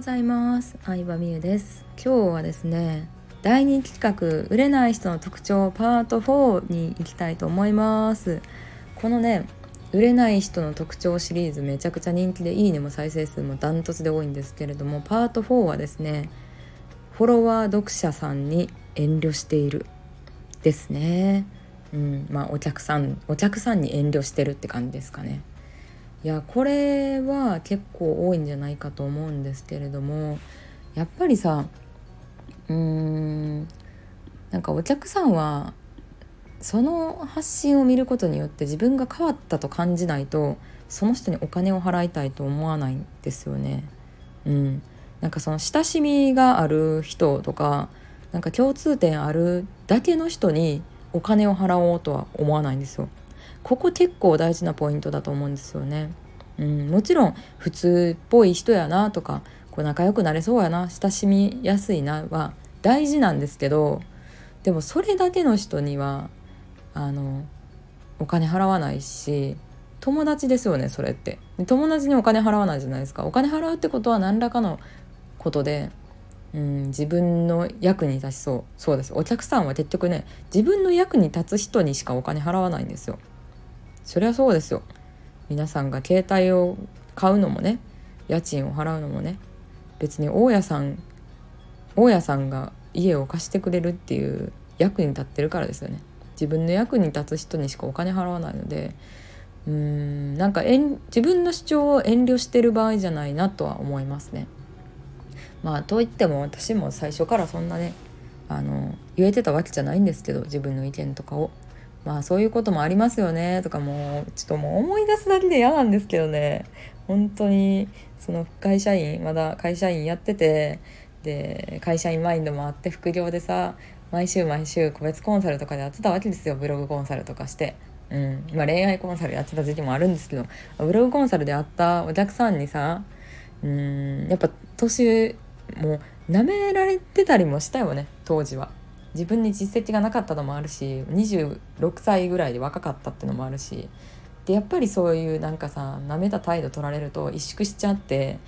ございます。相葉美優です。今日はですね第2企画売れない人の特徴パート4に行きたいと思います。このね売れない人の特徴シリーズめちゃくちゃ人気でいいねも再生数もダントツで多いんですけれどもパート4はですねフォロワー読者さんに遠慮しているですね。うんまあお客さんお客さんに遠慮してるって感じですかね。いやこれは結構多いんじゃないかと思うんですけれどもやっぱりさうーんなんかお客さんはその発信を見ることによって自分が変わったと感じないとその人にお金を払いたいと思わないんですよね。うん、なんかその親しみがある人とかなんか共通点あるだけの人にお金を払おうとは思わないんですよ。ここ結構大事なポイントだと思うんですよね。うん、もちろん普通っぽい人やなとかこう仲良くなれそうやな親しみやすいなは大事なんですけどでもそれだけの人にはあのお金払わないし友達ですよねそれって。友達にお金払わないじゃないですか。お金払うってことは何らかのことで、うん、自分の役に立ちそう。そうです。お客さんは結局ね自分の役に立つ人にしかお金払わないんですよ。そりゃそうですよ皆さんが携帯を買うのもね家賃を払うのもね別に大家さん大家さんが家を貸してくれるっていう役に立ってるからですよね自分の役に立つ人にしかお金払わないのでうーんなんか自分の主張を遠慮してる場合じゃないなとは思いますね。まあといっても私も最初からそんなねあの言えてたわけじゃないんですけど自分の意見とかを。まあそういうこともありますよねとかもうちょっともう思い出すだけで嫌なんですけどね本当にその会社員まだ会社員やっててで会社員マインドもあって副業でさ毎週毎週個別コンサルとかでやってたわけですよブログコンサルとかして。うんまあ、恋愛コンサルやってた時期もあるんですけどブログコンサルで会ったお客さんにさうんやっぱ年もう舐められてたりもしたよね当時は。自分に実績がなかったのもあるし26歳ぐらいで若かったっていうのもあるしでやっぱりそういうなんかさなめた態度取られると萎縮しちゃって、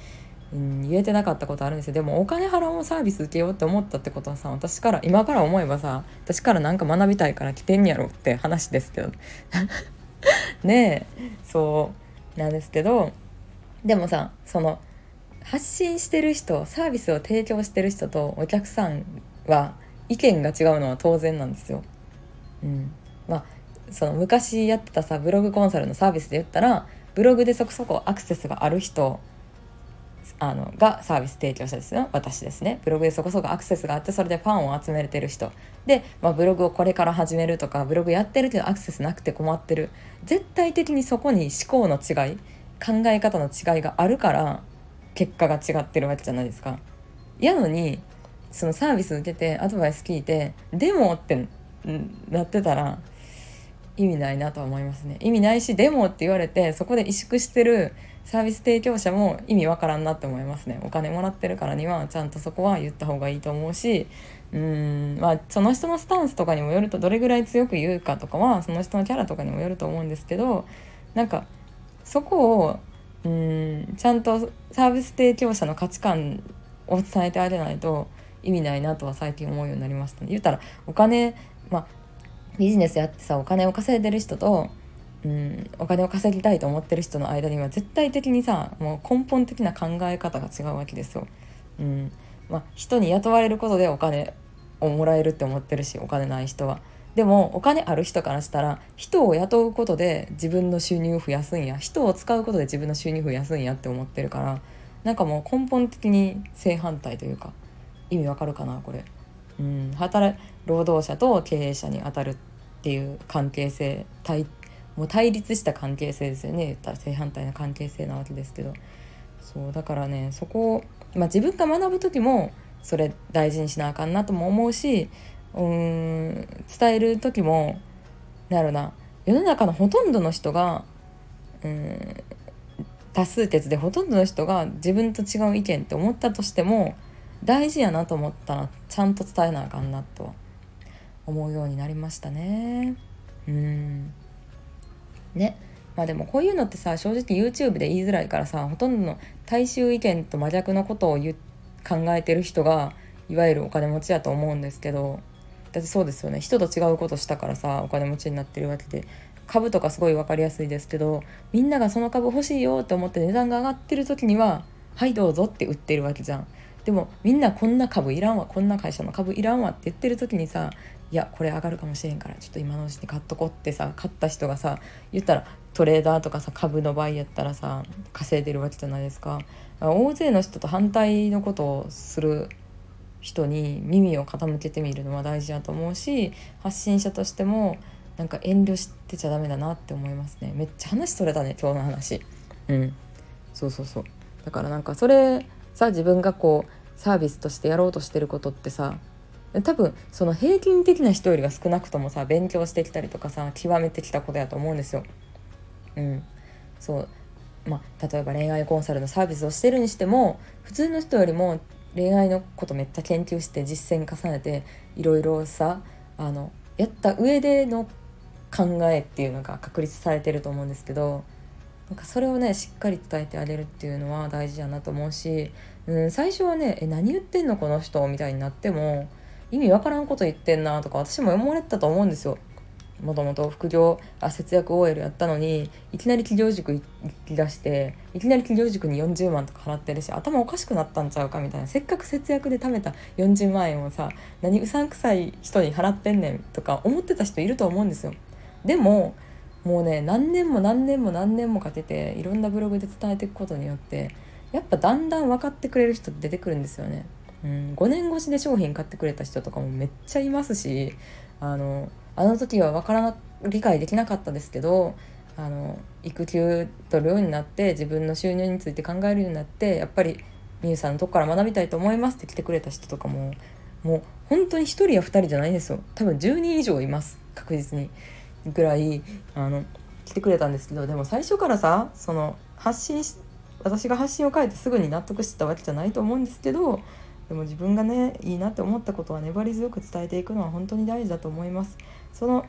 うん、言えてなかったことあるんですよ。でもお金払おうサービス受けようって思ったってことはさ私から今から思えばさ私からなんか学びたいから来てんやろって話ですけど。ねえそうなんですけどでもさその発信してる人サービスを提供してる人とお客さんは意見が違うのは当然なんですよ。うん、まあその昔やってたさブログコンサルのサービスで言ったらブログでそこそこアクセスがある人あのがサービス提供者ですよ。私ですね。ブログでそこそこアクセスがあってそれでファンを集めれてる人。で、まあ、ブログをこれから始めるとかブログやってるけどアクセスなくて困ってる。絶対的にそこに思考の違い考え方の違いがあるから結果が違ってるわけじゃないですか。やのにそのサービス受けてアドバイス聞いてでもってなってたら意味ないなと思いますね。意味ないしでもって言われてそこで萎縮してるサービス提供者も意味わからんなって思いますね。お金もらってるからにはちゃんとそこは言った方がいいと思うしうんまあその人のスタンスとかにもよるとどれぐらい強く言うかとかはその人のキャラとかにもよると思うんですけどなんかそこをうんちゃんとサービス提供者の価値観を伝えてあげないと意味ないなとは最近思うようになりましたね言ったらお金まあビジネスやってさお金を稼いでる人とうんお金を稼ぎたいと思ってる人の間には絶対的にさもう根本的な考え方が違うわけですよ。うんまあ、人に雇われることでお金をもらえるって思ってるしお金ない人は。でもお金ある人からしたら人を雇うことで自分の収入を増やすんや人を使うことで自分の収入を増やすんやって思ってるからなんかもう根本的に正反対というか意味わかるかなこれ。うん、働労働者と経営者に当たるっていう関係性対もう対立した関係性ですよね。言ったら正反対な関係性なわけですけど。そうだからねそこを、まあ、自分が学ぶ時もそれ大事にしなあかんなとも思うしうん伝える時もなるな世の中のほとんどの人がうん多数決でほとんどの人が自分と違う意見って思ったとしても大事やなと思ったらちゃんと伝えなあかんなと思うようになりましたね。うんねまあでもこういうのってさ正直 YouTube で言いづらいからさほとんどの大衆意見と真逆のことを考えてる人がいわゆるお金持ちやと思うんですけどだってそうですよね人と違うことしたからさお金持ちになってるわけで株とかすごい分かりやすいですけどみんながその株欲しいよって思って値段が上がってる時には「はいどうぞ」って売ってるわけじゃん。でもみんなこんな株いらんわこんな会社の株いらんわって言ってる時にさいやこれ上がるかもしれんからちょっと今のうちに買っとこってさ買った人がさ言ったらトレーダーとかさ株の場合やったらさ稼いでるわけじゃないですか。大勢の人と反対のことをする人に耳を傾けてみるのは大事だと思うし発信者としてもなんか遠慮してちゃダメだなって思いますね。めっちゃ話それたね今日の話。うん。そうそうそう。だからなんかそれさ自分がこうサービスとしてやろうとしてることってさ多分その平均的な人よりが少なくともさ勉強してきたりとかさ極めてきたことやと思うんですよ。うん、そうまあ、例えば恋愛コンサルのサービスをしてるにしても普通の人よりも恋愛のことめっちゃ研究して実践重ねていろいろさあのやった上での考えっていうのが確立されてると思うんですけどなんかそれをねしっかり伝えてあげるっていうのは大事だなと思うし、うん、最初はね「え何言ってんのこの人」みたいになっても意味わからんこと言ってんなとか私も思われてたと思うんですよ。もともと副業あ節約 OL やったのにいきなり企業塾行き出していきなり企業塾に40万とか払ってるし頭おかしくなったんちゃうかみたいなせっかく節約で貯めた40万円をさ何うさんくさい人に払ってんねんとか思ってた人いると思うんですよ。でももうね何年も何年も何年もかけていろんなブログで伝えていくことによってやっぱだんだん分かってくれる人出てくるんですよね。うん、5年越しで商品買ってくれた人とかもめっちゃいますしあのあの時は分からな理解できなかったですけどあの育休取るようになって自分の収入について考えるようになってやっぱりみゆさんのとこから学びたいと思いますって来てくれた人とかももう本当に1人や2人じゃないんですよ多分10人以上います確実に。ぐらいあの来てくれたんですけどでも最初からさその発信し私が発信を変えてすぐに納得してたわけじゃないと思うんですけどでも自分がねいいなって思ったことは粘り強く伝えていくのは本当に大事だと思います。その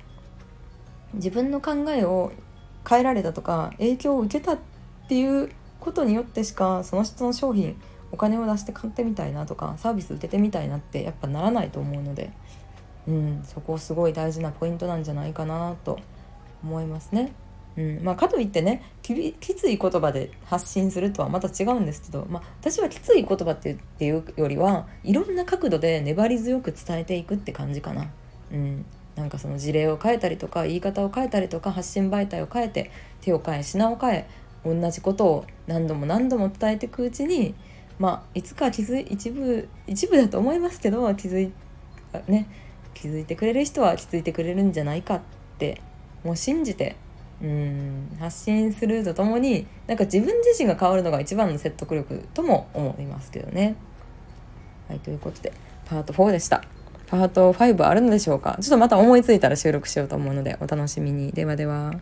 自分の考えを変えられたとか影響を受けたっていうことによってしかその人の商品お金を出して買ってみたいなとかサービス受けてみたいなってやっぱならないと思うのでうん、そこすごい大事なポイントなんじゃないかなと思いますね。うんまあ、かといってねきつい言葉で発信するとはまた違うんですけど、まあ、私はきつい言葉っていうよりはいろんな角度で粘り強く伝えていくって感じかな。うん、なんかその事例を変えたりとか言い方を変えたりとか発信媒体を変えて手を変え品を変え同じことを何度も何度も伝えていくうちにまあいつか気づい一部一部だと思いますけど気づいね気づいてくれる人は気づいてくれるんじゃないかってもう信じてうん発信するとともになんか自分自身が変わるのが一番の説得力とも思いますけどね。はいということでパート4でした。パート5あるのでしょうか？ちょっとまた思いついたら収録しようと思うのでお楽しみに。ではでは。